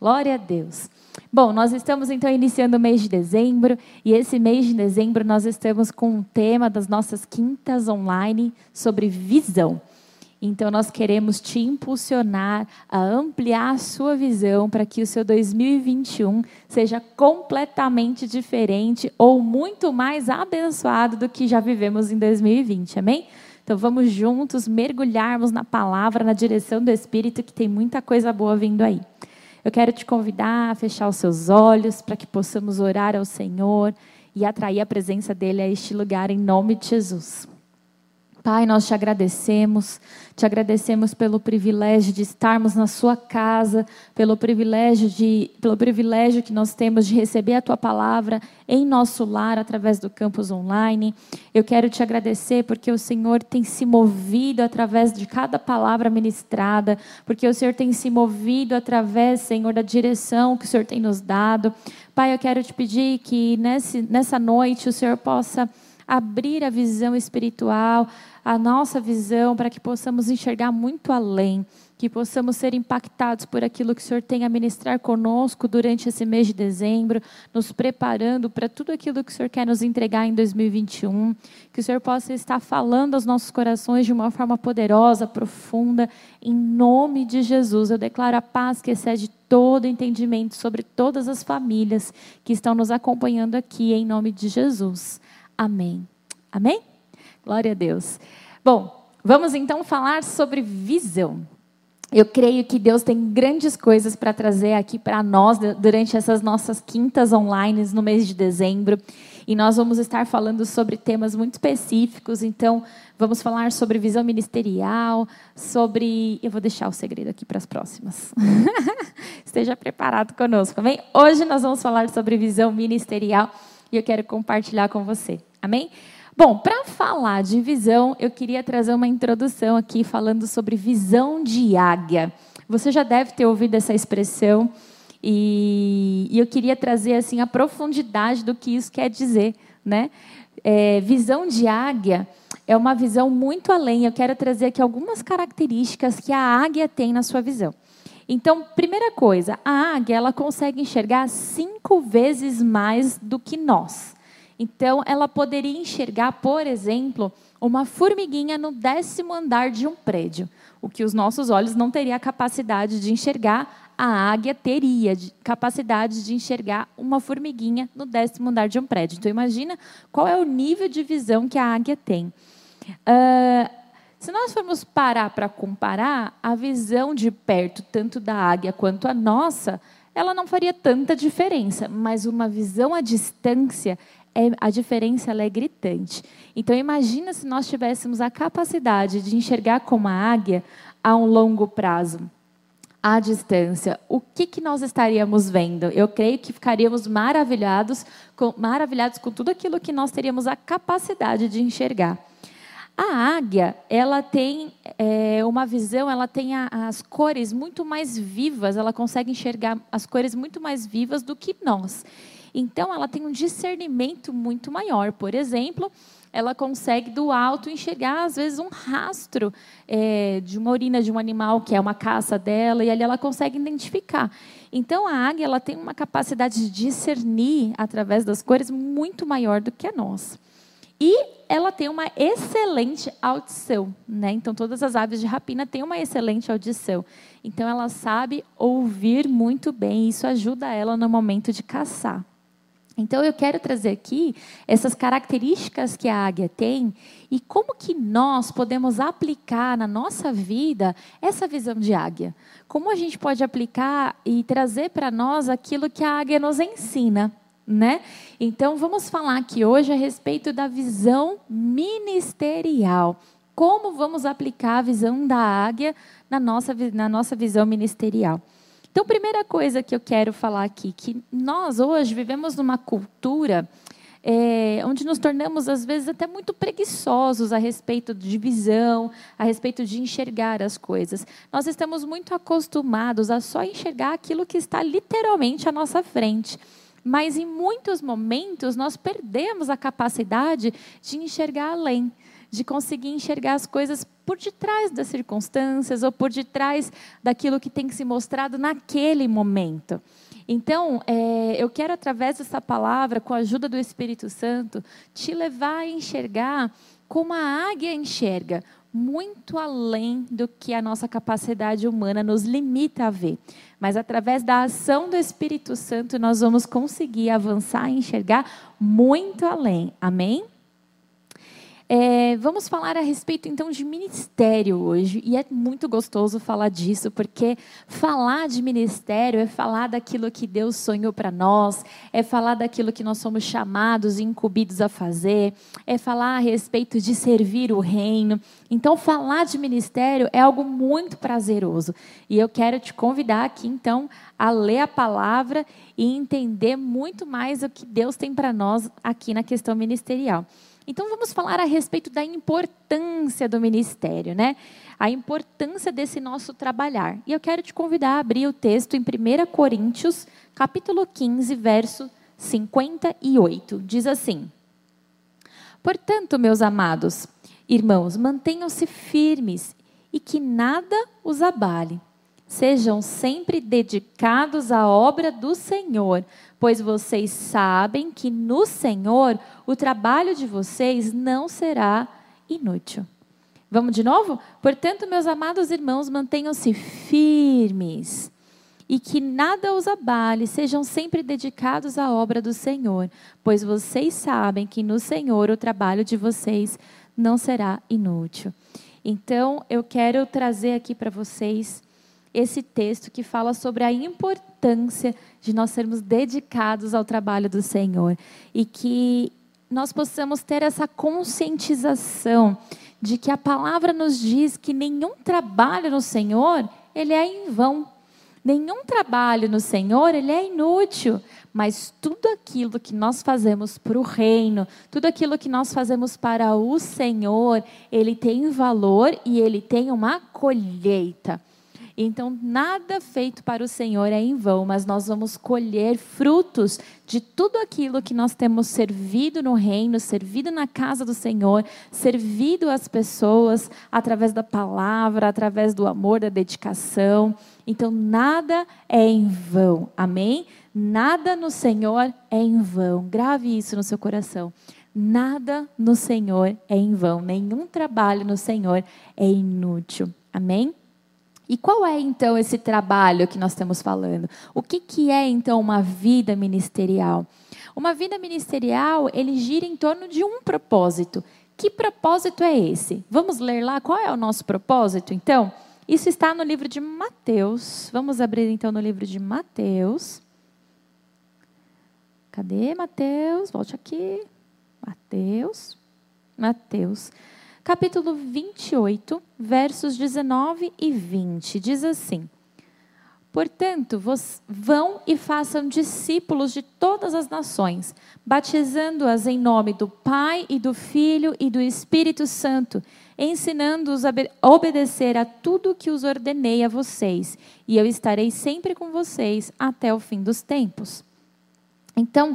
Glória a Deus. Bom, nós estamos então iniciando o mês de dezembro e esse mês de dezembro nós estamos com o tema das nossas quintas online sobre visão. Então nós queremos te impulsionar a ampliar a sua visão para que o seu 2021 seja completamente diferente ou muito mais abençoado do que já vivemos em 2020. Amém? Então vamos juntos mergulharmos na palavra, na direção do Espírito, que tem muita coisa boa vindo aí. Eu quero te convidar a fechar os seus olhos para que possamos orar ao Senhor e atrair a presença dele a este lugar em nome de Jesus. Pai, nós te agradecemos, te agradecemos pelo privilégio de estarmos na sua casa, pelo privilégio de, pelo privilégio que nós temos de receber a tua palavra em nosso lar através do campus online. Eu quero te agradecer porque o Senhor tem se movido através de cada palavra ministrada, porque o Senhor tem se movido através, Senhor, da direção que o Senhor tem nos dado. Pai, eu quero te pedir que nesse, nessa noite o Senhor possa abrir a visão espiritual, a nossa visão, para que possamos enxergar muito além, que possamos ser impactados por aquilo que o Senhor tem a ministrar conosco durante esse mês de dezembro, nos preparando para tudo aquilo que o Senhor quer nos entregar em 2021, que o Senhor possa estar falando aos nossos corações de uma forma poderosa, profunda, em nome de Jesus. Eu declaro a paz que excede todo entendimento sobre todas as famílias que estão nos acompanhando aqui, em nome de Jesus. Amém. Amém? Glória a Deus. Bom, vamos então falar sobre visão. Eu creio que Deus tem grandes coisas para trazer aqui para nós durante essas nossas quintas online no mês de dezembro. E nós vamos estar falando sobre temas muito específicos. Então, vamos falar sobre visão ministerial, sobre. Eu vou deixar o segredo aqui para as próximas. Esteja preparado conosco, amém? Hoje nós vamos falar sobre visão ministerial e eu quero compartilhar com você. Amém? Bom, para falar de visão, eu queria trazer uma introdução aqui falando sobre visão de águia. Você já deve ter ouvido essa expressão e, eu queria trazer assim a profundidade do que isso quer dizer, né? É, visão de águia é uma visão muito além. Eu quero trazer aqui algumas características que a águia tem na sua visão. Então, primeira coisa, a águia ela consegue enxergar cinco vezes mais do que nós. Então, ela poderia enxergar, por exemplo, uma formiguinha no décimo andar de um prédio, o que os nossos olhos não teriam capacidade de enxergar, a águia teria capacidade de enxergar uma formiguinha no décimo andar de um prédio. Então, imagina qual é o nível de visão que a águia tem. Uh, se nós formos parar para comparar, a visão de perto, tanto da águia quanto a nossa, ela não faria tanta diferença, mas uma visão à distância, é, a diferença é gritante. Então, imagina se nós tivéssemos a capacidade de enxergar como a águia a um longo prazo, à distância. O que, que nós estaríamos vendo? Eu creio que ficaríamos maravilhados com, maravilhados com tudo aquilo que nós teríamos a capacidade de enxergar. A águia, ela tem é, uma visão, ela tem a, as cores muito mais vivas, ela consegue enxergar as cores muito mais vivas do que nós. Então, ela tem um discernimento muito maior. Por exemplo, ela consegue do alto enxergar, às vezes, um rastro é, de uma urina de um animal, que é uma caça dela, e ali ela consegue identificar. Então, a águia ela tem uma capacidade de discernir, através das cores, muito maior do que a nossa. E ela tem uma excelente audição, né? Então todas as aves de rapina têm uma excelente audição. Então ela sabe ouvir muito bem, isso ajuda ela no momento de caçar. Então eu quero trazer aqui essas características que a águia tem e como que nós podemos aplicar na nossa vida essa visão de águia. Como a gente pode aplicar e trazer para nós aquilo que a águia nos ensina, né? Então vamos falar aqui hoje a respeito da visão ministerial. Como vamos aplicar a visão da águia na nossa, na nossa visão ministerial? Então, primeira coisa que eu quero falar aqui, que nós hoje vivemos numa cultura é, onde nos tornamos, às vezes, até muito preguiçosos a respeito de visão, a respeito de enxergar as coisas. Nós estamos muito acostumados a só enxergar aquilo que está literalmente à nossa frente. Mas, em muitos momentos, nós perdemos a capacidade de enxergar além de conseguir enxergar as coisas por detrás das circunstâncias ou por detrás daquilo que tem que se mostrado naquele momento. Então, é, eu quero, através dessa palavra, com a ajuda do Espírito Santo, te levar a enxergar como a águia enxerga, muito além do que a nossa capacidade humana nos limita a ver. Mas através da ação do Espírito Santo, nós vamos conseguir avançar e enxergar muito além. Amém? Vamos falar a respeito então de ministério hoje, e é muito gostoso falar disso, porque falar de ministério é falar daquilo que Deus sonhou para nós, é falar daquilo que nós somos chamados e incumbidos a fazer, é falar a respeito de servir o reino. Então, falar de ministério é algo muito prazeroso, e eu quero te convidar aqui então a ler a palavra e entender muito mais o que Deus tem para nós aqui na questão ministerial. Então vamos falar a respeito da importância do ministério, né? A importância desse nosso trabalhar. E eu quero te convidar a abrir o texto em 1 Coríntios, capítulo 15, verso 58. Diz assim: Portanto, meus amados irmãos, mantenham-se firmes e que nada os abale. Sejam sempre dedicados à obra do Senhor, pois vocês sabem que no Senhor o trabalho de vocês não será inútil. Vamos de novo? Portanto, meus amados irmãos, mantenham-se firmes e que nada os abale, sejam sempre dedicados à obra do Senhor, pois vocês sabem que no Senhor o trabalho de vocês não será inútil. Então, eu quero trazer aqui para vocês esse texto que fala sobre a importância de nós sermos dedicados ao trabalho do Senhor e que nós possamos ter essa conscientização de que a palavra nos diz que nenhum trabalho no Senhor, ele é em vão. Nenhum trabalho no Senhor, ele é inútil, mas tudo aquilo que nós fazemos para o reino, tudo aquilo que nós fazemos para o Senhor, ele tem valor e ele tem uma colheita. Então, nada feito para o Senhor é em vão, mas nós vamos colher frutos de tudo aquilo que nós temos servido no reino, servido na casa do Senhor, servido às pessoas através da palavra, através do amor, da dedicação. Então, nada é em vão. Amém? Nada no Senhor é em vão. Grave isso no seu coração. Nada no Senhor é em vão. Nenhum trabalho no Senhor é inútil. Amém? E qual é então esse trabalho que nós estamos falando? O que, que é então uma vida ministerial? Uma vida ministerial, ele gira em torno de um propósito. Que propósito é esse? Vamos ler lá qual é o nosso propósito, então? Isso está no livro de Mateus. Vamos abrir então no livro de Mateus. Cadê Mateus? Volte aqui. Mateus. Mateus capítulo 28, versos 19 e 20. Diz assim: Portanto, vão e façam discípulos de todas as nações, batizando-as em nome do Pai e do Filho e do Espírito Santo, ensinando-os a obedecer a tudo que os ordenei a vocês, e eu estarei sempre com vocês até o fim dos tempos. Então,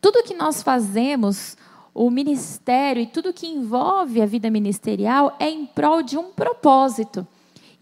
tudo que nós fazemos o ministério e tudo que envolve a vida ministerial é em prol de um propósito.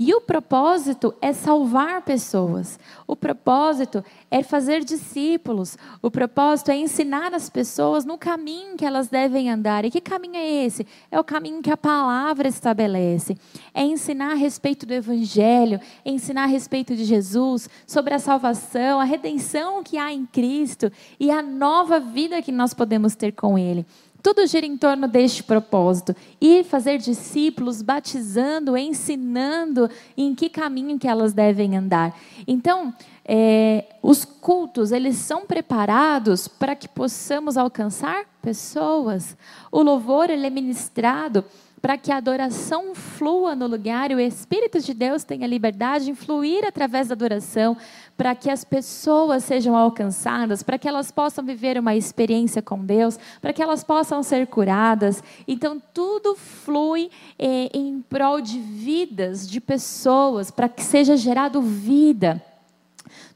E o propósito é salvar pessoas. O propósito é fazer discípulos. O propósito é ensinar as pessoas no caminho que elas devem andar. E que caminho é esse? É o caminho que a palavra estabelece. É ensinar a respeito do Evangelho, é ensinar a respeito de Jesus, sobre a salvação, a redenção que há em Cristo e a nova vida que nós podemos ter com Ele. Tudo gira em torno deste propósito. Ir fazer discípulos, batizando, ensinando em que caminho que elas devem andar. Então, é, os cultos, eles são preparados para que possamos alcançar pessoas. O louvor, ele é ministrado para que a adoração flua no lugar e o Espírito de Deus tenha liberdade de fluir através da adoração, para que as pessoas sejam alcançadas, para que elas possam viver uma experiência com Deus, para que elas possam ser curadas. Então, tudo flui eh, em prol de vidas, de pessoas, para que seja gerado vida.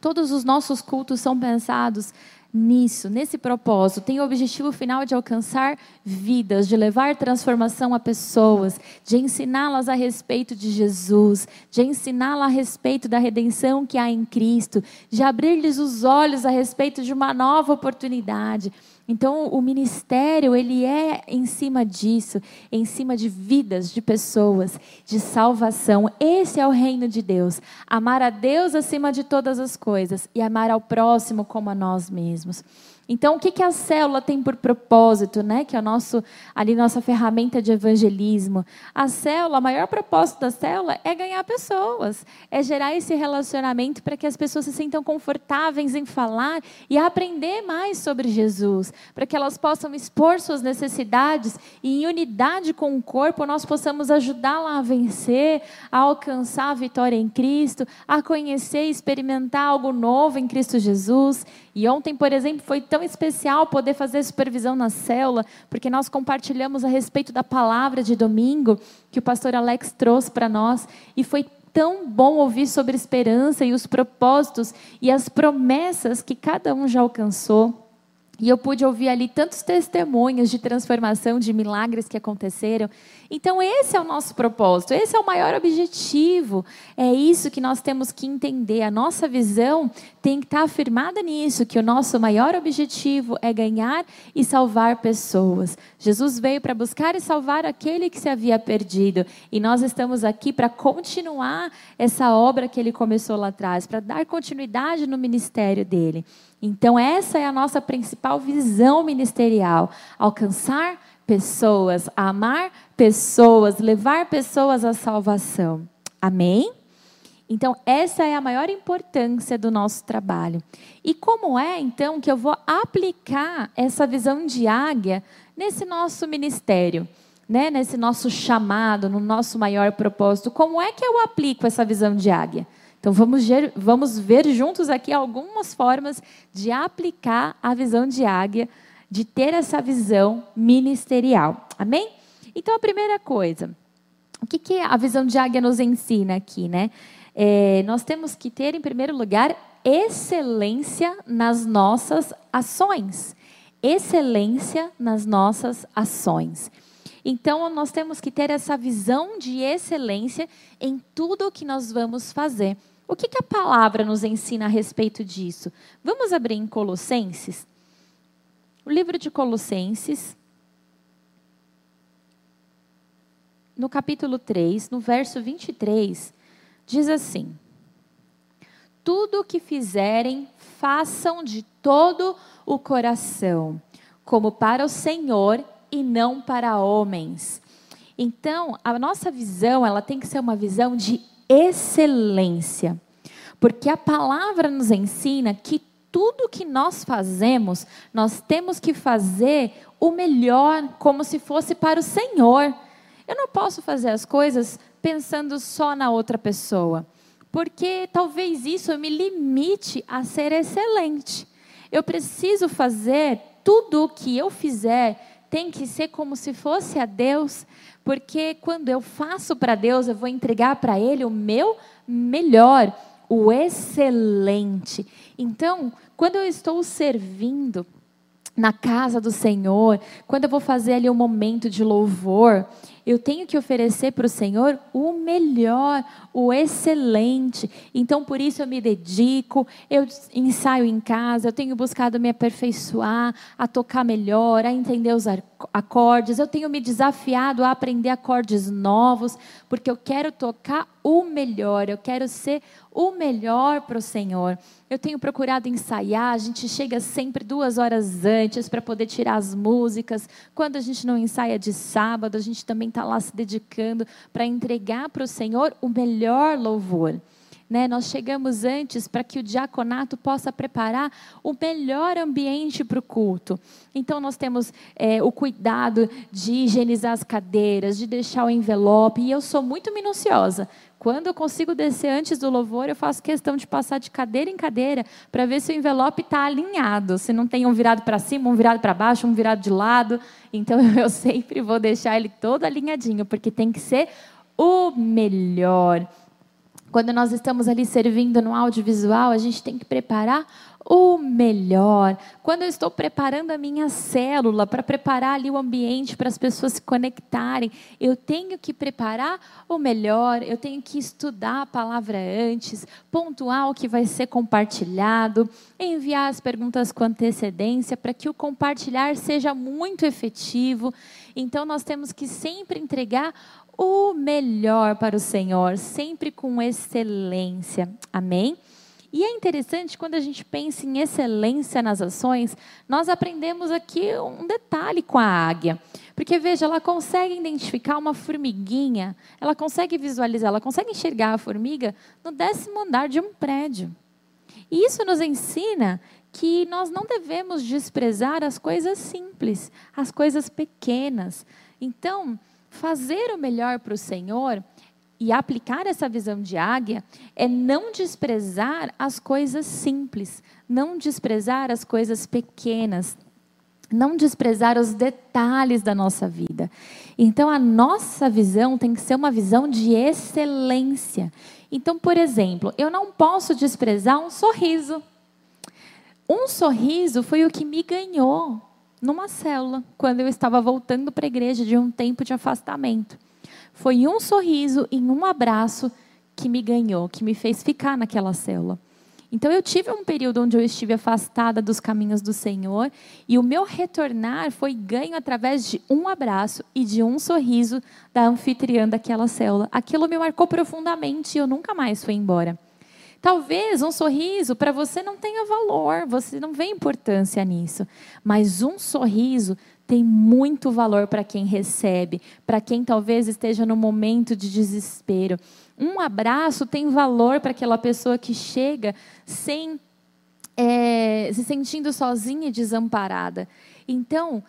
Todos os nossos cultos são pensados nisso, nesse propósito, tem o objetivo final de alcançar vidas, de levar transformação a pessoas, de ensiná-las a respeito de Jesus, de ensiná-las a respeito da redenção que há em Cristo, de abrir-lhes os olhos a respeito de uma nova oportunidade. Então, o ministério, ele é em cima disso, em cima de vidas, de pessoas, de salvação. Esse é o reino de Deus. Amar a Deus acima de todas as coisas e amar ao próximo como a nós mesmos. Então, o que, que a célula tem por propósito, né? Que é a nosso, ali nossa ferramenta de evangelismo. A célula, o maior propósito da célula é ganhar pessoas, é gerar esse relacionamento para que as pessoas se sintam confortáveis em falar e aprender mais sobre Jesus, para que elas possam expor suas necessidades e em unidade com o corpo nós possamos ajudá-la a vencer, a alcançar a vitória em Cristo, a conhecer e experimentar algo novo em Cristo Jesus. E ontem, por exemplo, foi tão especial poder fazer supervisão na célula, porque nós compartilhamos a respeito da palavra de domingo que o pastor Alex trouxe para nós, e foi tão bom ouvir sobre esperança e os propósitos e as promessas que cada um já alcançou. E eu pude ouvir ali tantos testemunhos de transformação, de milagres que aconteceram. Então, esse é o nosso propósito, esse é o maior objetivo. É isso que nós temos que entender. A nossa visão tem que estar afirmada nisso, que o nosso maior objetivo é ganhar e salvar pessoas. Jesus veio para buscar e salvar aquele que se havia perdido. E nós estamos aqui para continuar essa obra que ele começou lá atrás, para dar continuidade no ministério dele. Então, essa é a nossa principal visão ministerial: alcançar pessoas, amar pessoas, levar pessoas à salvação. Amém? Então, essa é a maior importância do nosso trabalho. E como é, então, que eu vou aplicar essa visão de águia nesse nosso ministério, né? nesse nosso chamado, no nosso maior propósito? Como é que eu aplico essa visão de águia? Então, vamos ver, vamos ver juntos aqui algumas formas de aplicar a visão de águia, de ter essa visão ministerial. Amém? Então, a primeira coisa, o que, que a visão de águia nos ensina aqui, né? É, nós temos que ter, em primeiro lugar, excelência nas nossas ações. Excelência nas nossas ações. Então, nós temos que ter essa visão de excelência em tudo o que nós vamos fazer. O que, que a palavra nos ensina a respeito disso? Vamos abrir em Colossenses. O livro de Colossenses, no capítulo 3, no verso 23, diz assim: Tudo o que fizerem, façam de todo o coração, como para o Senhor e não para homens. Então, a nossa visão, ela tem que ser uma visão de excelência. Porque a palavra nos ensina que tudo que nós fazemos, nós temos que fazer o melhor, como se fosse para o Senhor. Eu não posso fazer as coisas pensando só na outra pessoa, porque talvez isso me limite a ser excelente. Eu preciso fazer tudo o que eu fizer tem que ser como se fosse a Deus, porque quando eu faço para Deus, eu vou entregar para Ele o meu melhor, o excelente. Então, quando eu estou servindo na casa do Senhor, quando eu vou fazer ali um momento de louvor, eu tenho que oferecer para o Senhor o melhor, o excelente. Então, por isso eu me dedico, eu ensaio em casa, eu tenho buscado me aperfeiçoar, a tocar melhor, a entender os acordes, eu tenho me desafiado a aprender acordes novos, porque eu quero tocar o melhor, eu quero ser o melhor para o Senhor. Eu tenho procurado ensaiar, a gente chega sempre duas horas antes para poder tirar as músicas. Quando a gente não ensaia de sábado, a gente também está lá se dedicando para entregar para o Senhor o melhor louvor. Né? Nós chegamos antes para que o diaconato possa preparar o melhor ambiente para o culto. Então, nós temos é, o cuidado de higienizar as cadeiras, de deixar o envelope, e eu sou muito minuciosa. Quando eu consigo descer antes do louvor, eu faço questão de passar de cadeira em cadeira para ver se o envelope está alinhado, se não tem um virado para cima, um virado para baixo, um virado de lado. Então eu sempre vou deixar ele todo alinhadinho, porque tem que ser o melhor. Quando nós estamos ali servindo no audiovisual, a gente tem que preparar o melhor. Quando eu estou preparando a minha célula para preparar ali o ambiente para as pessoas se conectarem, eu tenho que preparar o melhor, eu tenho que estudar a palavra antes, pontuar o que vai ser compartilhado, enviar as perguntas com antecedência para que o compartilhar seja muito efetivo. Então nós temos que sempre entregar o melhor para o Senhor, sempre com excelência. Amém? E é interessante quando a gente pensa em excelência nas ações, nós aprendemos aqui um detalhe com a águia. Porque veja, ela consegue identificar uma formiguinha, ela consegue visualizar, ela consegue enxergar a formiga no décimo andar de um prédio. E isso nos ensina que nós não devemos desprezar as coisas simples, as coisas pequenas. Então, fazer o melhor para o Senhor e aplicar essa visão de águia é não desprezar as coisas simples, não desprezar as coisas pequenas, não desprezar os detalhes da nossa vida. Então, a nossa visão tem que ser uma visão de excelência. Então, por exemplo, eu não posso desprezar um sorriso. Um sorriso foi o que me ganhou numa célula, quando eu estava voltando para a igreja de um tempo de afastamento. Foi um sorriso e um abraço que me ganhou, que me fez ficar naquela célula. Então eu tive um período onde eu estive afastada dos caminhos do Senhor e o meu retornar foi ganho através de um abraço e de um sorriso da anfitriã daquela célula. Aquilo me marcou profundamente e eu nunca mais fui embora. Talvez um sorriso para você não tenha valor, você não vê importância nisso, mas um sorriso tem muito valor para quem recebe, para quem talvez esteja no momento de desespero. Um abraço tem valor para aquela pessoa que chega sem é, se sentindo sozinha e desamparada. Então,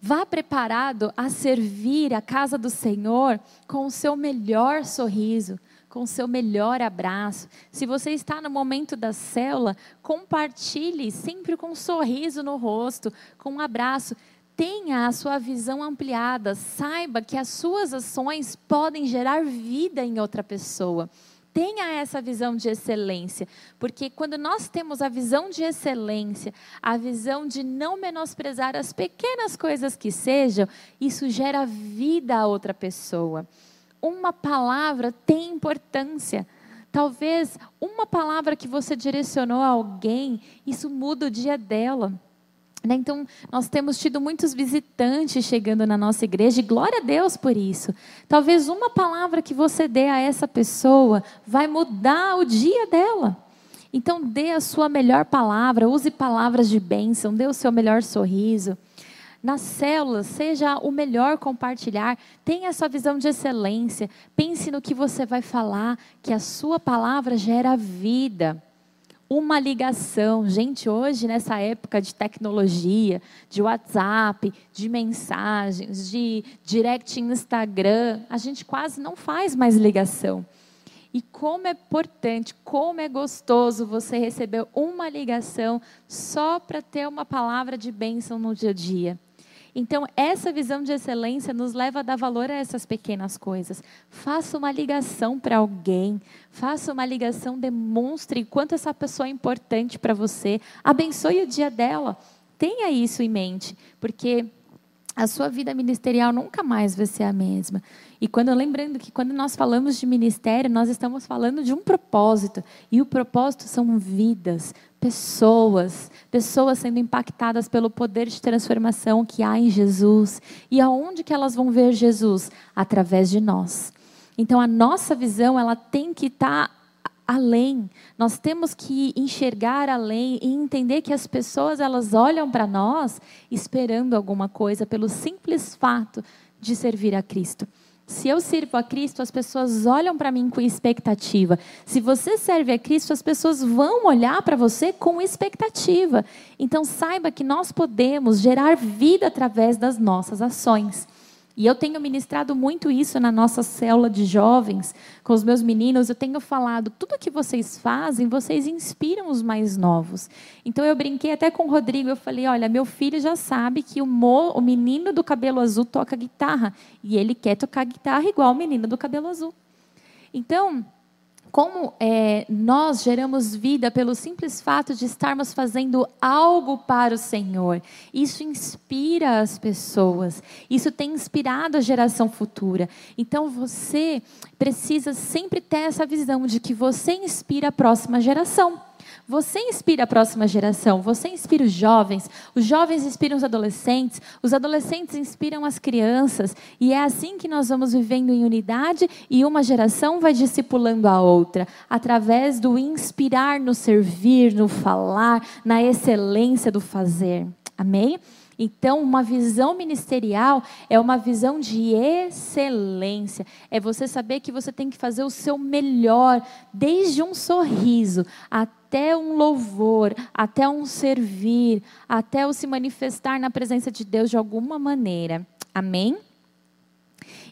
vá preparado a servir a casa do Senhor com o seu melhor sorriso com seu melhor abraço. Se você está no momento da célula, compartilhe sempre com um sorriso no rosto, com um abraço. Tenha a sua visão ampliada, saiba que as suas ações podem gerar vida em outra pessoa. Tenha essa visão de excelência, porque quando nós temos a visão de excelência, a visão de não menosprezar as pequenas coisas que sejam, isso gera vida a outra pessoa uma palavra tem importância. Talvez uma palavra que você direcionou a alguém, isso muda o dia dela. Né? Então, nós temos tido muitos visitantes chegando na nossa igreja, e glória a Deus por isso. Talvez uma palavra que você dê a essa pessoa vai mudar o dia dela. Então, dê a sua melhor palavra, use palavras de bênção, dê o seu melhor sorriso nas células, seja o melhor compartilhar, tenha essa visão de excelência, pense no que você vai falar, que a sua palavra gera vida. Uma ligação, gente, hoje nessa época de tecnologia, de WhatsApp, de mensagens, de direct Instagram, a gente quase não faz mais ligação. E como é importante, como é gostoso você receber uma ligação só para ter uma palavra de bênção no dia a dia. Então, essa visão de excelência nos leva a dar valor a essas pequenas coisas. Faça uma ligação para alguém, faça uma ligação, demonstre quanto essa pessoa é importante para você, abençoe o dia dela. Tenha isso em mente, porque a sua vida ministerial nunca mais vai ser a mesma. E quando lembrando que quando nós falamos de ministério, nós estamos falando de um propósito, e o propósito são vidas, pessoas, pessoas sendo impactadas pelo poder de transformação que há em Jesus. E aonde que elas vão ver Jesus? Através de nós. Então a nossa visão, ela tem que estar tá além. Nós temos que enxergar além e entender que as pessoas elas olham para nós esperando alguma coisa pelo simples fato de servir a Cristo. Se eu sirvo a Cristo, as pessoas olham para mim com expectativa. Se você serve a Cristo, as pessoas vão olhar para você com expectativa. Então saiba que nós podemos gerar vida através das nossas ações. E eu tenho ministrado muito isso na nossa célula de jovens, com os meus meninos. Eu tenho falado, tudo que vocês fazem, vocês inspiram os mais novos. Então eu brinquei até com o Rodrigo, eu falei: olha, meu filho já sabe que o, mo, o menino do cabelo azul toca guitarra. E ele quer tocar guitarra igual o menino do cabelo azul. Então, como é, nós geramos vida pelo simples fato de estarmos fazendo algo para o Senhor. Isso inspira as pessoas, isso tem inspirado a geração futura. Então você precisa sempre ter essa visão de que você inspira a próxima geração. Você inspira a próxima geração, você inspira os jovens, os jovens inspiram os adolescentes, os adolescentes inspiram as crianças, e é assim que nós vamos vivendo em unidade e uma geração vai discipulando a outra, através do inspirar no servir, no falar, na excelência do fazer. Amém? Então, uma visão ministerial é uma visão de excelência. É você saber que você tem que fazer o seu melhor, desde um sorriso até um louvor, até um servir, até o se manifestar na presença de Deus de alguma maneira. Amém?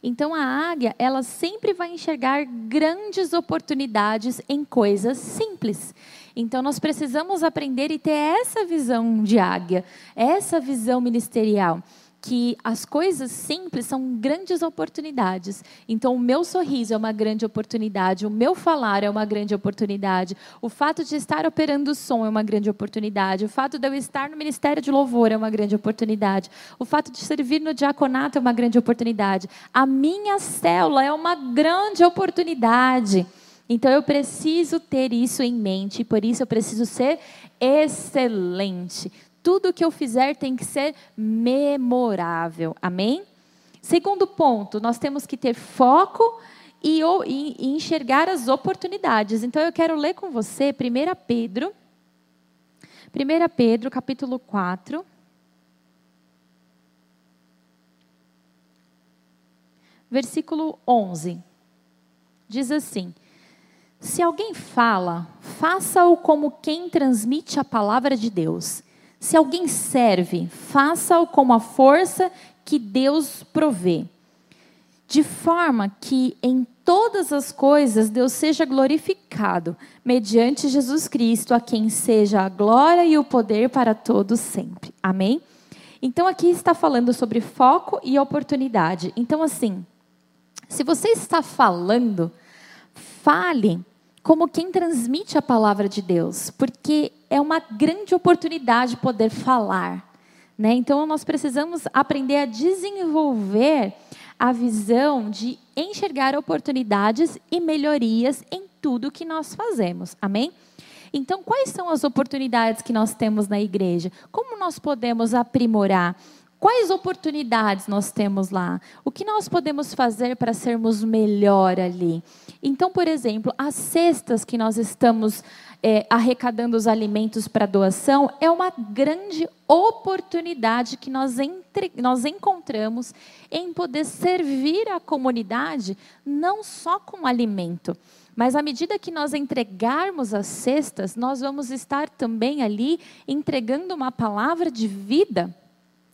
Então a águia, ela sempre vai enxergar grandes oportunidades em coisas simples. Então nós precisamos aprender e ter essa visão de águia, essa visão ministerial que as coisas simples são grandes oportunidades. Então, o meu sorriso é uma grande oportunidade, o meu falar é uma grande oportunidade, o fato de estar operando o som é uma grande oportunidade, o fato de eu estar no ministério de louvor é uma grande oportunidade, o fato de servir no diaconato é uma grande oportunidade, a minha célula é uma grande oportunidade. Então eu preciso ter isso em mente, e por isso eu preciso ser excelente. Tudo que eu fizer tem que ser memorável. Amém? Segundo ponto, nós temos que ter foco e, e, enxergar as oportunidades. Então eu quero ler com você 1 Pedro, 1 Pedro, capítulo 4. Versículo 11. Diz assim: se alguém fala, faça-o como quem transmite a palavra de Deus. Se alguém serve, faça-o com a força que Deus provê. De forma que em todas as coisas Deus seja glorificado, mediante Jesus Cristo, a quem seja a glória e o poder para todos sempre. Amém? Então aqui está falando sobre foco e oportunidade. Então, assim, se você está falando, fale como quem transmite a palavra de Deus, porque é uma grande oportunidade poder falar. Né? Então, nós precisamos aprender a desenvolver a visão de enxergar oportunidades e melhorias em tudo que nós fazemos. Amém? Então, quais são as oportunidades que nós temos na igreja? Como nós podemos aprimorar? Quais oportunidades nós temos lá? O que nós podemos fazer para sermos melhor ali? Então, por exemplo, as cestas que nós estamos é, arrecadando os alimentos para doação é uma grande oportunidade que nós, entre, nós encontramos em poder servir a comunidade, não só com alimento. Mas à medida que nós entregarmos as cestas, nós vamos estar também ali entregando uma palavra de vida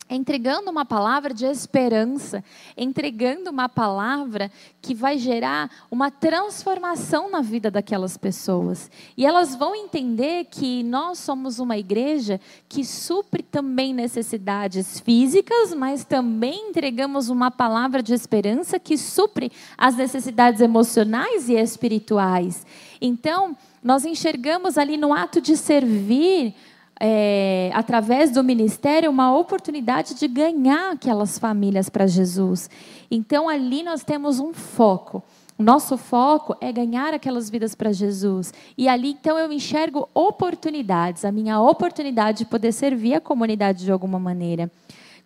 entregando uma palavra de esperança, entregando uma palavra que vai gerar uma transformação na vida daquelas pessoas. E elas vão entender que nós somos uma igreja que supre também necessidades físicas, mas também entregamos uma palavra de esperança que supre as necessidades emocionais e espirituais. Então, nós enxergamos ali no ato de servir é, através do ministério, uma oportunidade de ganhar aquelas famílias para Jesus. Então, ali nós temos um foco. O nosso foco é ganhar aquelas vidas para Jesus. E ali, então, eu enxergo oportunidades, a minha oportunidade de poder servir a comunidade de alguma maneira.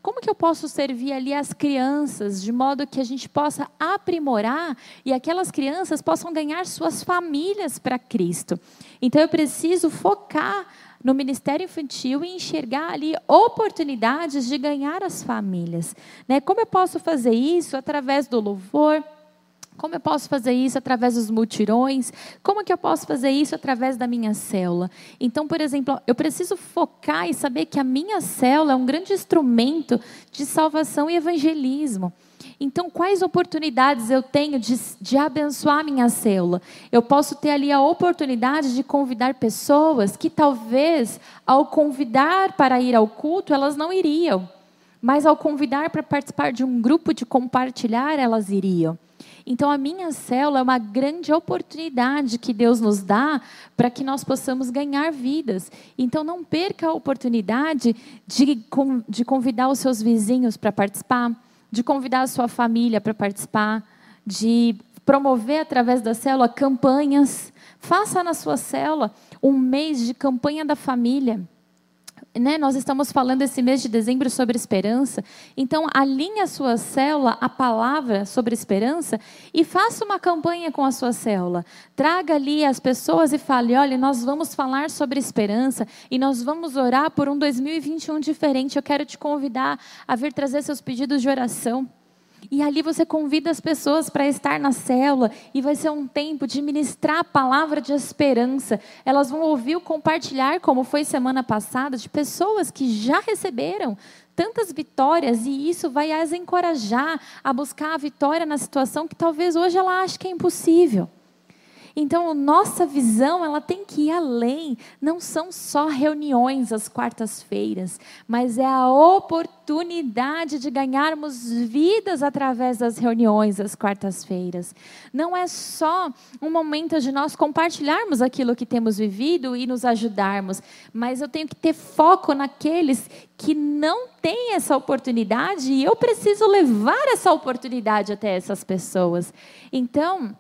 Como que eu posso servir ali as crianças de modo que a gente possa aprimorar e aquelas crianças possam ganhar suas famílias para Cristo? Então eu preciso focar no ministério infantil e enxergar ali oportunidades de ganhar as famílias. Né? Como eu posso fazer isso através do louvor? Como eu posso fazer isso através dos mutirões? Como que eu posso fazer isso através da minha célula? Então, por exemplo, eu preciso focar e saber que a minha célula é um grande instrumento de salvação e evangelismo. Então, quais oportunidades eu tenho de, de abençoar minha célula? Eu posso ter ali a oportunidade de convidar pessoas que talvez, ao convidar para ir ao culto, elas não iriam. Mas ao convidar para participar de um grupo de compartilhar, elas iriam. Então, a minha célula é uma grande oportunidade que Deus nos dá para que nós possamos ganhar vidas. Então, não perca a oportunidade de, de convidar os seus vizinhos para participar, de convidar a sua família para participar, de promover através da célula campanhas. Faça na sua célula um mês de campanha da família né, nós estamos falando esse mês de dezembro sobre esperança. Então, alinhe a sua célula, a palavra sobre esperança, e faça uma campanha com a sua célula. Traga ali as pessoas e fale: olha, nós vamos falar sobre esperança e nós vamos orar por um 2021 diferente. Eu quero te convidar a vir trazer seus pedidos de oração. E ali você convida as pessoas para estar na célula e vai ser um tempo de ministrar a palavra de esperança. Elas vão ouvir o compartilhar, como foi semana passada, de pessoas que já receberam tantas vitórias e isso vai as encorajar a buscar a vitória na situação que talvez hoje ela ache que é impossível. Então, nossa visão, ela tem que ir além. Não são só reuniões às quartas-feiras, mas é a oportunidade de ganharmos vidas através das reuniões às quartas-feiras. Não é só um momento de nós compartilharmos aquilo que temos vivido e nos ajudarmos, mas eu tenho que ter foco naqueles que não têm essa oportunidade e eu preciso levar essa oportunidade até essas pessoas. Então,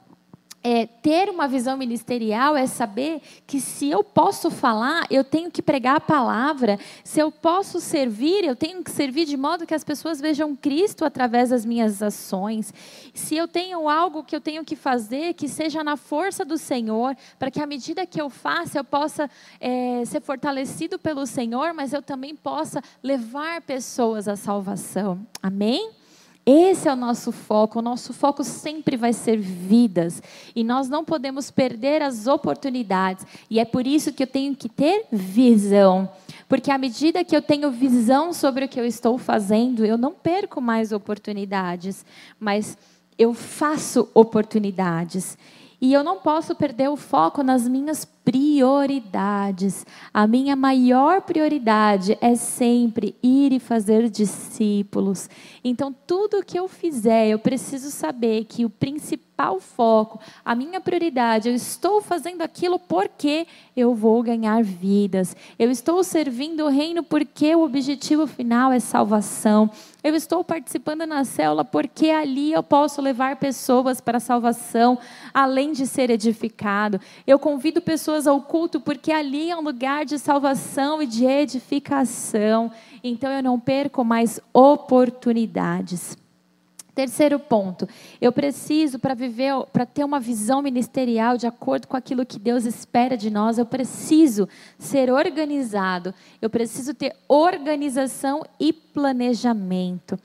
é, ter uma visão ministerial é saber que se eu posso falar, eu tenho que pregar a palavra. Se eu posso servir, eu tenho que servir de modo que as pessoas vejam Cristo através das minhas ações. Se eu tenho algo que eu tenho que fazer, que seja na força do Senhor, para que à medida que eu faça, eu possa é, ser fortalecido pelo Senhor, mas eu também possa levar pessoas à salvação. Amém? Esse é o nosso foco. O nosso foco sempre vai ser vidas. E nós não podemos perder as oportunidades. E é por isso que eu tenho que ter visão. Porque à medida que eu tenho visão sobre o que eu estou fazendo, eu não perco mais oportunidades, mas eu faço oportunidades. E eu não posso perder o foco nas minhas prioridades. A minha maior prioridade é sempre ir e fazer discípulos. Então, tudo que eu fizer, eu preciso saber que o principal foco, a minha prioridade, eu estou fazendo aquilo porque eu vou ganhar vidas. Eu estou servindo o reino porque o objetivo final é salvação. Eu estou participando na célula porque ali eu posso levar pessoas para a salvação, além de ser edificado. Eu convido pessoas ao culto, porque ali é um lugar de salvação e de edificação. Então eu não perco mais oportunidades. Terceiro ponto, eu preciso para viver, para ter uma visão ministerial de acordo com aquilo que Deus espera de nós, eu preciso ser organizado. Eu preciso ter organização e planejamento.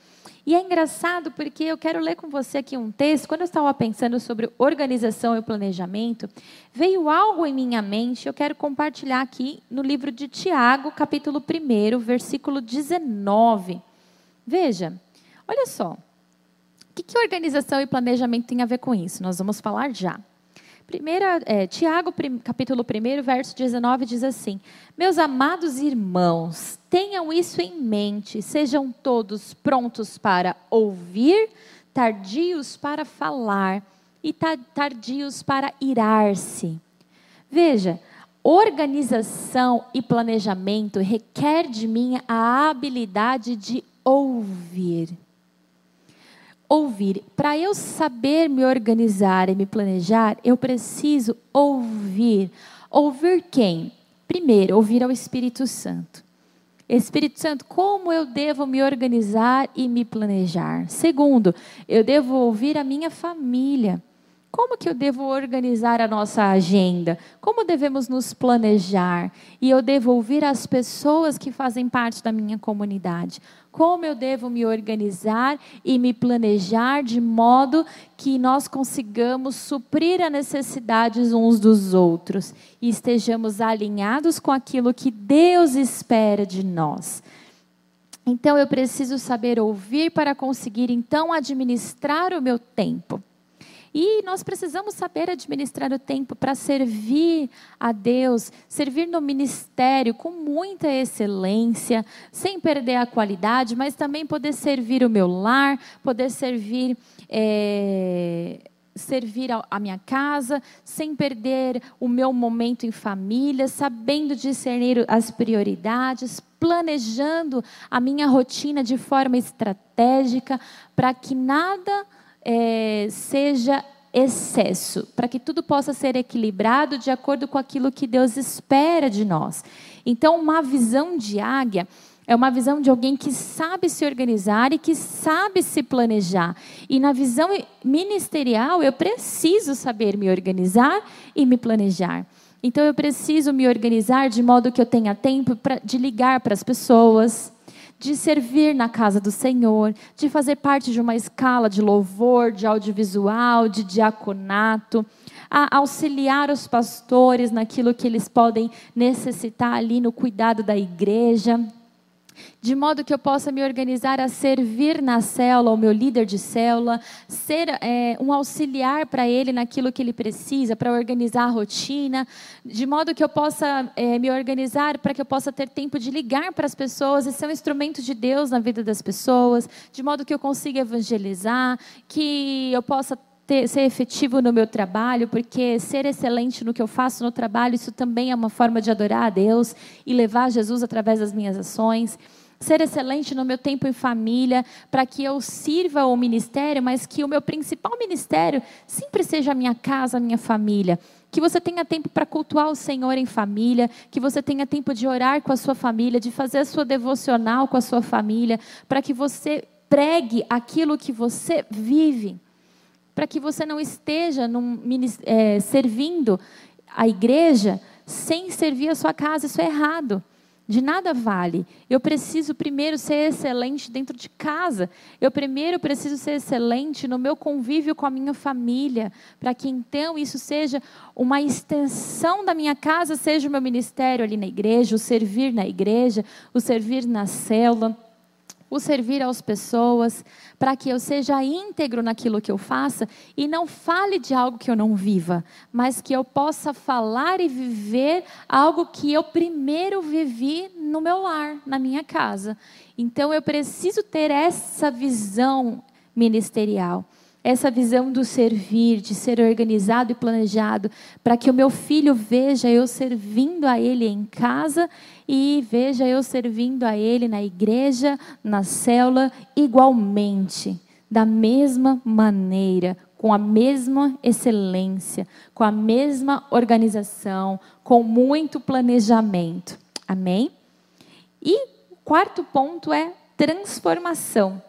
E é engraçado porque eu quero ler com você aqui um texto. Quando eu estava pensando sobre organização e planejamento, veio algo em minha mente. Eu quero compartilhar aqui no livro de Tiago, capítulo 1, versículo 19. Veja, olha só. Que, que organização e planejamento tem a ver com isso? Nós vamos falar já. Primeira, é, Tiago, prim, capítulo 1, verso 19, diz assim: Meus amados irmãos, tenham isso em mente, sejam todos prontos para ouvir, tardios para falar e tardios para irar-se. Veja, organização e planejamento requer de mim a habilidade de ouvir ouvir. Para eu saber me organizar e me planejar, eu preciso ouvir. Ouvir quem? Primeiro, ouvir ao Espírito Santo. Espírito Santo, como eu devo me organizar e me planejar? Segundo, eu devo ouvir a minha família. Como que eu devo organizar a nossa agenda? Como devemos nos planejar? E eu devo ouvir as pessoas que fazem parte da minha comunidade. Como eu devo me organizar e me planejar de modo que nós consigamos suprir as necessidades uns dos outros e estejamos alinhados com aquilo que Deus espera de nós. Então eu preciso saber ouvir para conseguir então administrar o meu tempo. E nós precisamos saber administrar o tempo para servir a Deus, servir no ministério com muita excelência, sem perder a qualidade, mas também poder servir o meu lar, poder servir. É servir a minha casa, sem perder o meu momento em família, sabendo discernir as prioridades, planejando a minha rotina de forma estratégica, para que nada é, seja excesso, para que tudo possa ser equilibrado de acordo com aquilo que Deus espera de nós. Então, uma visão de águia é uma visão de alguém que sabe se organizar e que sabe se planejar. E na visão ministerial, eu preciso saber me organizar e me planejar. Então, eu preciso me organizar de modo que eu tenha tempo pra, de ligar para as pessoas, de servir na casa do Senhor, de fazer parte de uma escala de louvor, de audiovisual, de diaconato, a auxiliar os pastores naquilo que eles podem necessitar ali no cuidado da igreja de modo que eu possa me organizar a servir na célula, o meu líder de célula, ser é, um auxiliar para ele naquilo que ele precisa, para organizar a rotina, de modo que eu possa é, me organizar para que eu possa ter tempo de ligar para as pessoas e ser um instrumento de Deus na vida das pessoas, de modo que eu consiga evangelizar, que eu possa ter, ser efetivo no meu trabalho, porque ser excelente no que eu faço no trabalho, isso também é uma forma de adorar a Deus e levar Jesus através das minhas ações. Ser excelente no meu tempo em família, para que eu sirva o ministério, mas que o meu principal ministério sempre seja a minha casa, a minha família. Que você tenha tempo para cultuar o Senhor em família, que você tenha tempo de orar com a sua família, de fazer a sua devocional com a sua família, para que você pregue aquilo que você vive para que você não esteja num, é, servindo a igreja sem servir a sua casa. Isso é errado. De nada vale. Eu preciso primeiro ser excelente dentro de casa. Eu primeiro preciso ser excelente no meu convívio com a minha família, para que então isso seja uma extensão da minha casa, seja o meu ministério ali na igreja, o servir na igreja, o servir na célula o servir às pessoas, para que eu seja íntegro naquilo que eu faça e não fale de algo que eu não viva, mas que eu possa falar e viver algo que eu primeiro vivi no meu lar, na minha casa. Então eu preciso ter essa visão ministerial essa visão do servir, de ser organizado e planejado, para que o meu filho veja eu servindo a ele em casa e veja eu servindo a ele na igreja, na célula, igualmente, da mesma maneira, com a mesma excelência, com a mesma organização, com muito planejamento. Amém? E quarto ponto é transformação.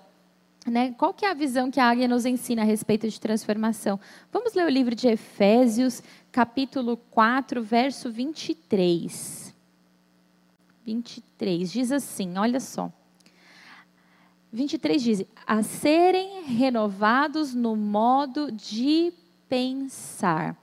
Né? Qual que é a visão que a águia nos ensina a respeito de transformação? Vamos ler o livro de Efésios, capítulo 4, verso 23. 23 diz assim, olha só. 23 diz: a serem renovados no modo de pensar.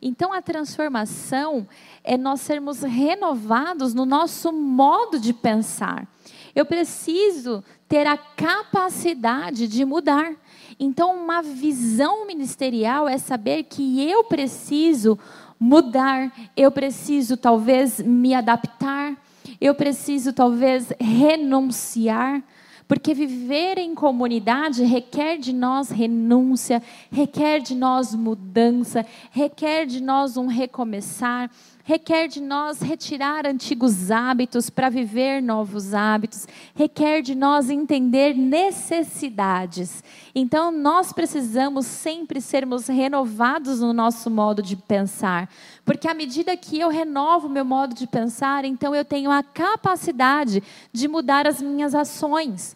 Então, a transformação é nós sermos renovados no nosso modo de pensar. Eu preciso ter a capacidade de mudar. Então, uma visão ministerial é saber que eu preciso mudar, eu preciso talvez me adaptar, eu preciso talvez renunciar. Porque viver em comunidade requer de nós renúncia, requer de nós mudança, requer de nós um recomeçar, requer de nós retirar antigos hábitos para viver novos hábitos, requer de nós entender necessidades. Então, nós precisamos sempre sermos renovados no nosso modo de pensar, porque à medida que eu renovo meu modo de pensar, então eu tenho a capacidade de mudar as minhas ações.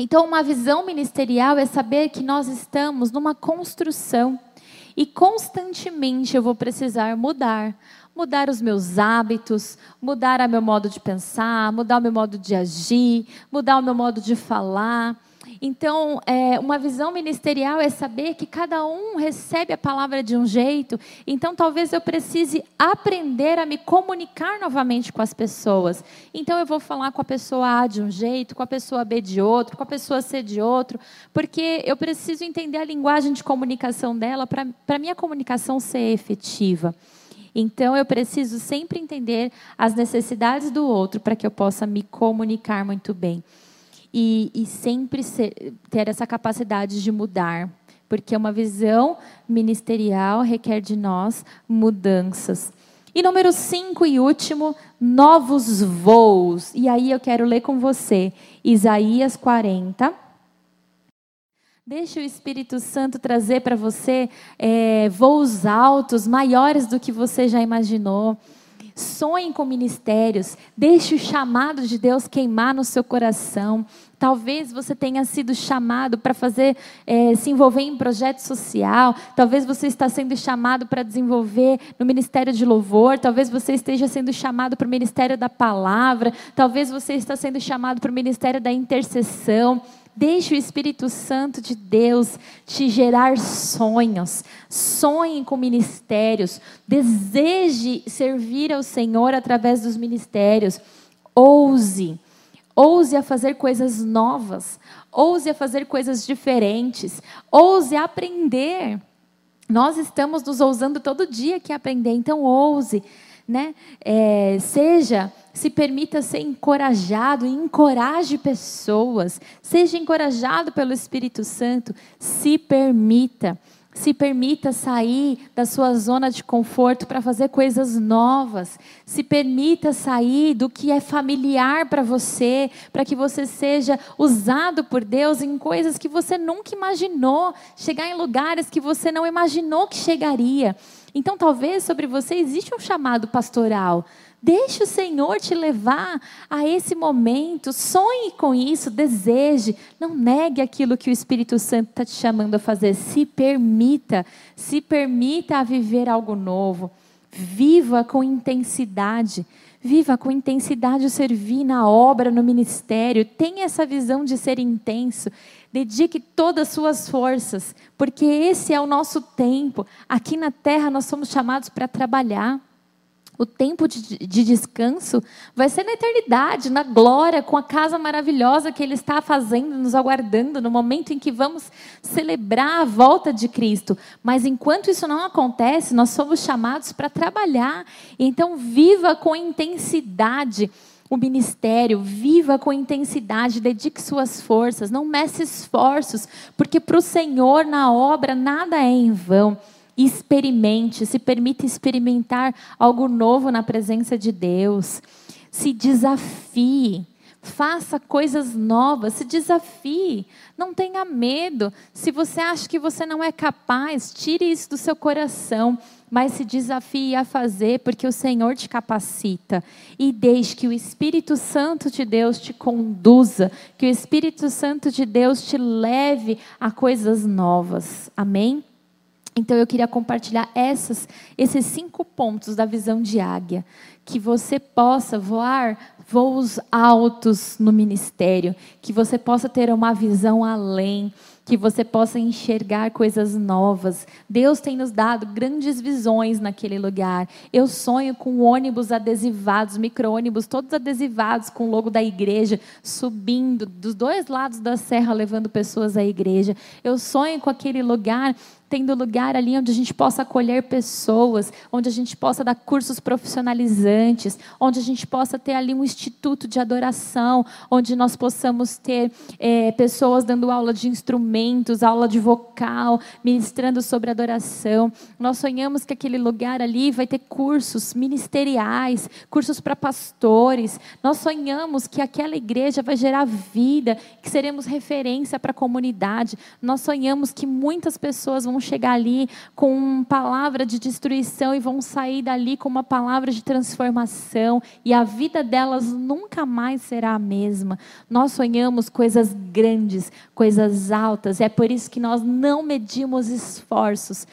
Então, uma visão ministerial é saber que nós estamos numa construção e constantemente eu vou precisar mudar mudar os meus hábitos, mudar o meu modo de pensar, mudar o meu modo de agir, mudar o meu modo de falar. Então, é, uma visão ministerial é saber que cada um recebe a palavra de um jeito. Então, talvez eu precise aprender a me comunicar novamente com as pessoas. Então, eu vou falar com a pessoa A de um jeito, com a pessoa B de outro, com a pessoa C de outro, porque eu preciso entender a linguagem de comunicação dela para a minha comunicação ser efetiva. Então, eu preciso sempre entender as necessidades do outro para que eu possa me comunicar muito bem e, e sempre ser, ter essa capacidade de mudar, porque uma visão ministerial requer de nós mudanças. E número cinco e último, novos voos. E aí eu quero ler com você Isaías 40. Deixe o Espírito Santo trazer para você é, voos altos, maiores do que você já imaginou. Sonhe com ministérios. Deixe o chamado de Deus queimar no seu coração. Talvez você tenha sido chamado para fazer, é, se envolver em projeto social. Talvez você está sendo chamado para desenvolver no ministério de louvor. Talvez você esteja sendo chamado para o ministério da palavra. Talvez você está sendo chamado para o ministério da intercessão. Deixe o Espírito Santo de Deus te gerar sonhos. Sonhe com ministérios. Deseje servir ao Senhor através dos ministérios. Ouse. Ouse a fazer coisas novas. Ouse a fazer coisas diferentes. Ouse a aprender. Nós estamos nos ousando todo dia que aprender. Então, ouse. Né? É, seja se permita ser encorajado encoraje pessoas. Seja encorajado pelo Espírito Santo. Se permita. Se permita sair da sua zona de conforto para fazer coisas novas. Se permita sair do que é familiar para você, para que você seja usado por Deus em coisas que você nunca imaginou, chegar em lugares que você não imaginou que chegaria. Então, talvez sobre você existe um chamado pastoral. Deixe o Senhor te levar a esse momento. Sonhe com isso, deseje. Não negue aquilo que o Espírito Santo está te chamando a fazer. Se permita, se permita a viver algo novo. Viva com intensidade. Viva com intensidade o servir na obra, no ministério. Tenha essa visão de ser intenso. Dedique todas as suas forças, porque esse é o nosso tempo. Aqui na terra nós somos chamados para trabalhar. O tempo de, de, descanso vai ser na eternidade, na glória, com a casa maravilhosa que Ele está fazendo, nos aguardando, no momento em que vamos celebrar a volta de Cristo. Mas enquanto isso não acontece, nós somos chamados para trabalhar. Então, viva com intensidade o ministério, viva com intensidade, dedique suas forças, não mece esforços, porque para o Senhor na obra nada é em vão experimente, se permita experimentar algo novo na presença de Deus. Se desafie, faça coisas novas, se desafie, não tenha medo. Se você acha que você não é capaz, tire isso do seu coração, mas se desafie a fazer, porque o Senhor te capacita. E deixe que o Espírito Santo de Deus te conduza, que o Espírito Santo de Deus te leve a coisas novas. Amém? Então eu queria compartilhar essas, esses cinco pontos da visão de águia, que você possa voar voos altos no ministério, que você possa ter uma visão além, que você possa enxergar coisas novas. Deus tem nos dado grandes visões naquele lugar. Eu sonho com ônibus adesivados, micro-ônibus, todos adesivados com o logo da igreja, subindo dos dois lados da serra, levando pessoas à igreja. Eu sonho com aquele lugar tendo lugar ali onde a gente possa acolher pessoas, onde a gente possa dar cursos profissionalizantes, onde a gente possa ter ali um instituto de adoração, onde nós possamos ter é, pessoas dando aula de instrumentos, aula de vocal, ministrando sobre adoração. Nós sonhamos que aquele lugar ali vai ter cursos ministeriais, cursos para pastores. Nós sonhamos que aquela igreja vai gerar vida, que seremos referência para a comunidade. Nós sonhamos que muitas pessoas vão vão chegar ali com uma palavra de destruição e vão sair dali com uma palavra de transformação e a vida delas nunca mais será a mesma. Nós sonhamos coisas grandes, coisas altas, é por isso que nós não medimos esforços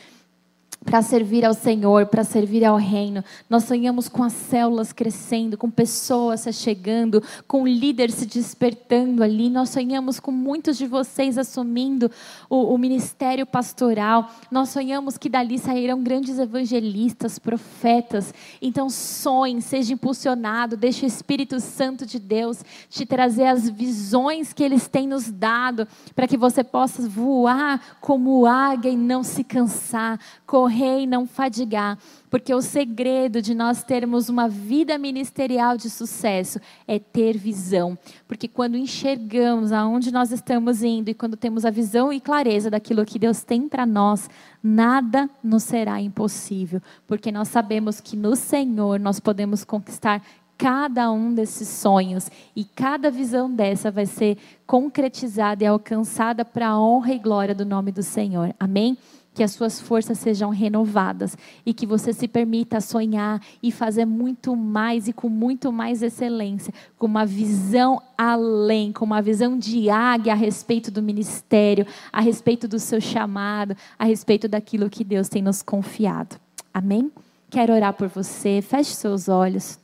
para servir ao Senhor, para servir ao reino. Nós sonhamos com as células crescendo, com pessoas se chegando, com líderes se despertando ali. Nós sonhamos com muitos de vocês assumindo o, o ministério pastoral. Nós sonhamos que dali sairão grandes evangelistas, profetas. Então sonhe, seja impulsionado, deixe o Espírito Santo de Deus te trazer as visões que eles têm nos dado, para que você possa voar como águia e não se cansar, correr correr e não fadigar, porque o segredo de nós termos uma vida ministerial de sucesso é ter visão, porque quando enxergamos aonde nós estamos indo e quando temos a visão e clareza daquilo que Deus tem para nós, nada nos será impossível, porque nós sabemos que no Senhor nós podemos conquistar cada um desses sonhos e cada visão dessa vai ser concretizada e alcançada para a honra e glória do nome do Senhor. Amém? Que as suas forças sejam renovadas e que você se permita sonhar e fazer muito mais e com muito mais excelência, com uma visão além, com uma visão de águia a respeito do ministério, a respeito do seu chamado, a respeito daquilo que Deus tem nos confiado. Amém? Quero orar por você. Feche seus olhos.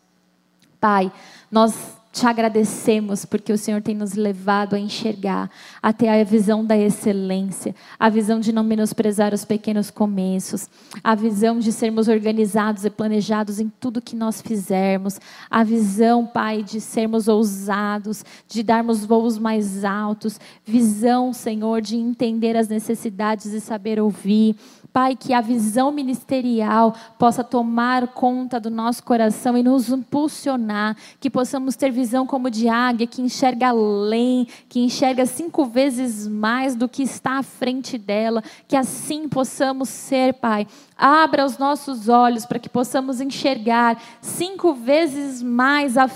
Pai, nós te agradecemos porque o Senhor tem nos levado a enxergar até a visão da excelência, a visão de não menosprezar os pequenos começos, a visão de sermos organizados e planejados em tudo que nós fizermos, a visão, Pai, de sermos ousados, de darmos voos mais altos, visão, Senhor, de entender as necessidades e saber ouvir Pai, que a visão ministerial possa tomar conta do nosso coração e nos impulsionar, que possamos ter visão como de águia, que enxerga além, que enxerga cinco vezes mais do que está à frente dela, que assim possamos ser, Pai, Abra os nossos olhos para que possamos enxergar cinco vezes mais à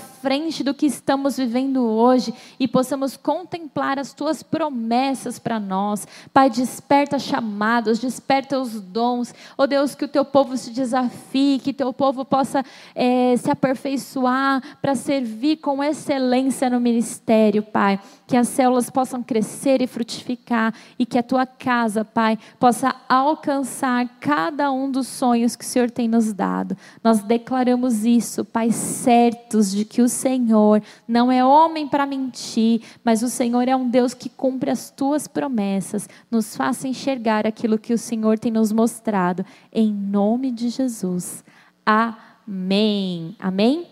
do que estamos vivendo hoje e possamos contemplar as tuas promessas para nós. Pai, desperta chamados, desperta os dons. Oh Deus, que o teu povo se desafie, que teu povo possa é, se aperfeiçoar para servir com excelência no ministério, Pai. Que as células possam crescer e frutificar e que a tua casa, Pai, possa alcançar cada um dos sonhos que o Senhor tem nos dado. Nós declaramos isso, Pai, certos de que o Senhor não é homem para mentir, mas o Senhor é um Deus que cumpre as tuas promessas. Nos faça enxergar aquilo que o Senhor tem nos mostrado. Em nome de Jesus. Amém. Amém?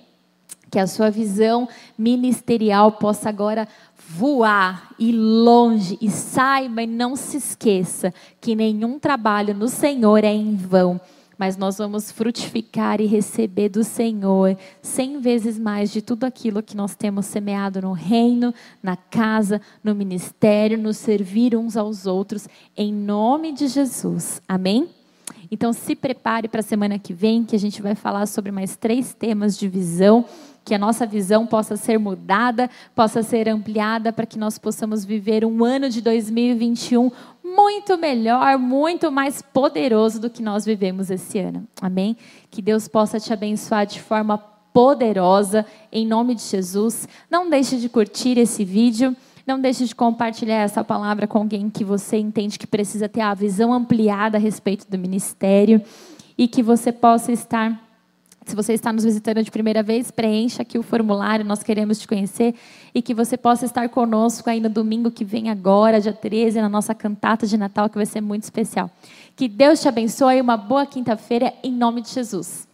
Que a sua visão ministerial possa agora voar e longe e saiba e não se esqueça que nenhum trabalho no Senhor é em vão, mas nós vamos frutificar e receber do Senhor cem vezes mais de tudo aquilo que nós temos semeado no reino, na casa, no ministério, no servir uns aos outros, em nome de Jesus. Amém? Então se prepare para a semana que vem, que a gente vai falar sobre mais três temas de visão que a nossa visão possa ser mudada, possa ser ampliada, para que nós possamos viver um ano de 2021 muito melhor, muito mais poderoso do que nós vivemos esse ano. Amém? Que Deus possa te abençoar de forma poderosa, em nome de Jesus. Não deixe de curtir esse vídeo. Não deixe de compartilhar essa palavra com alguém que você entende que precisa ter a visão ampliada a respeito do ministério e que você possa estar se você está nos visitando de primeira vez, preencha aqui o formulário, nós queremos te conhecer e que você possa estar conosco aí no domingo que vem agora, dia 13, na nossa cantata de Natal, que vai ser muito especial. Que Deus te abençoe, uma boa quinta-feira, em nome de Jesus.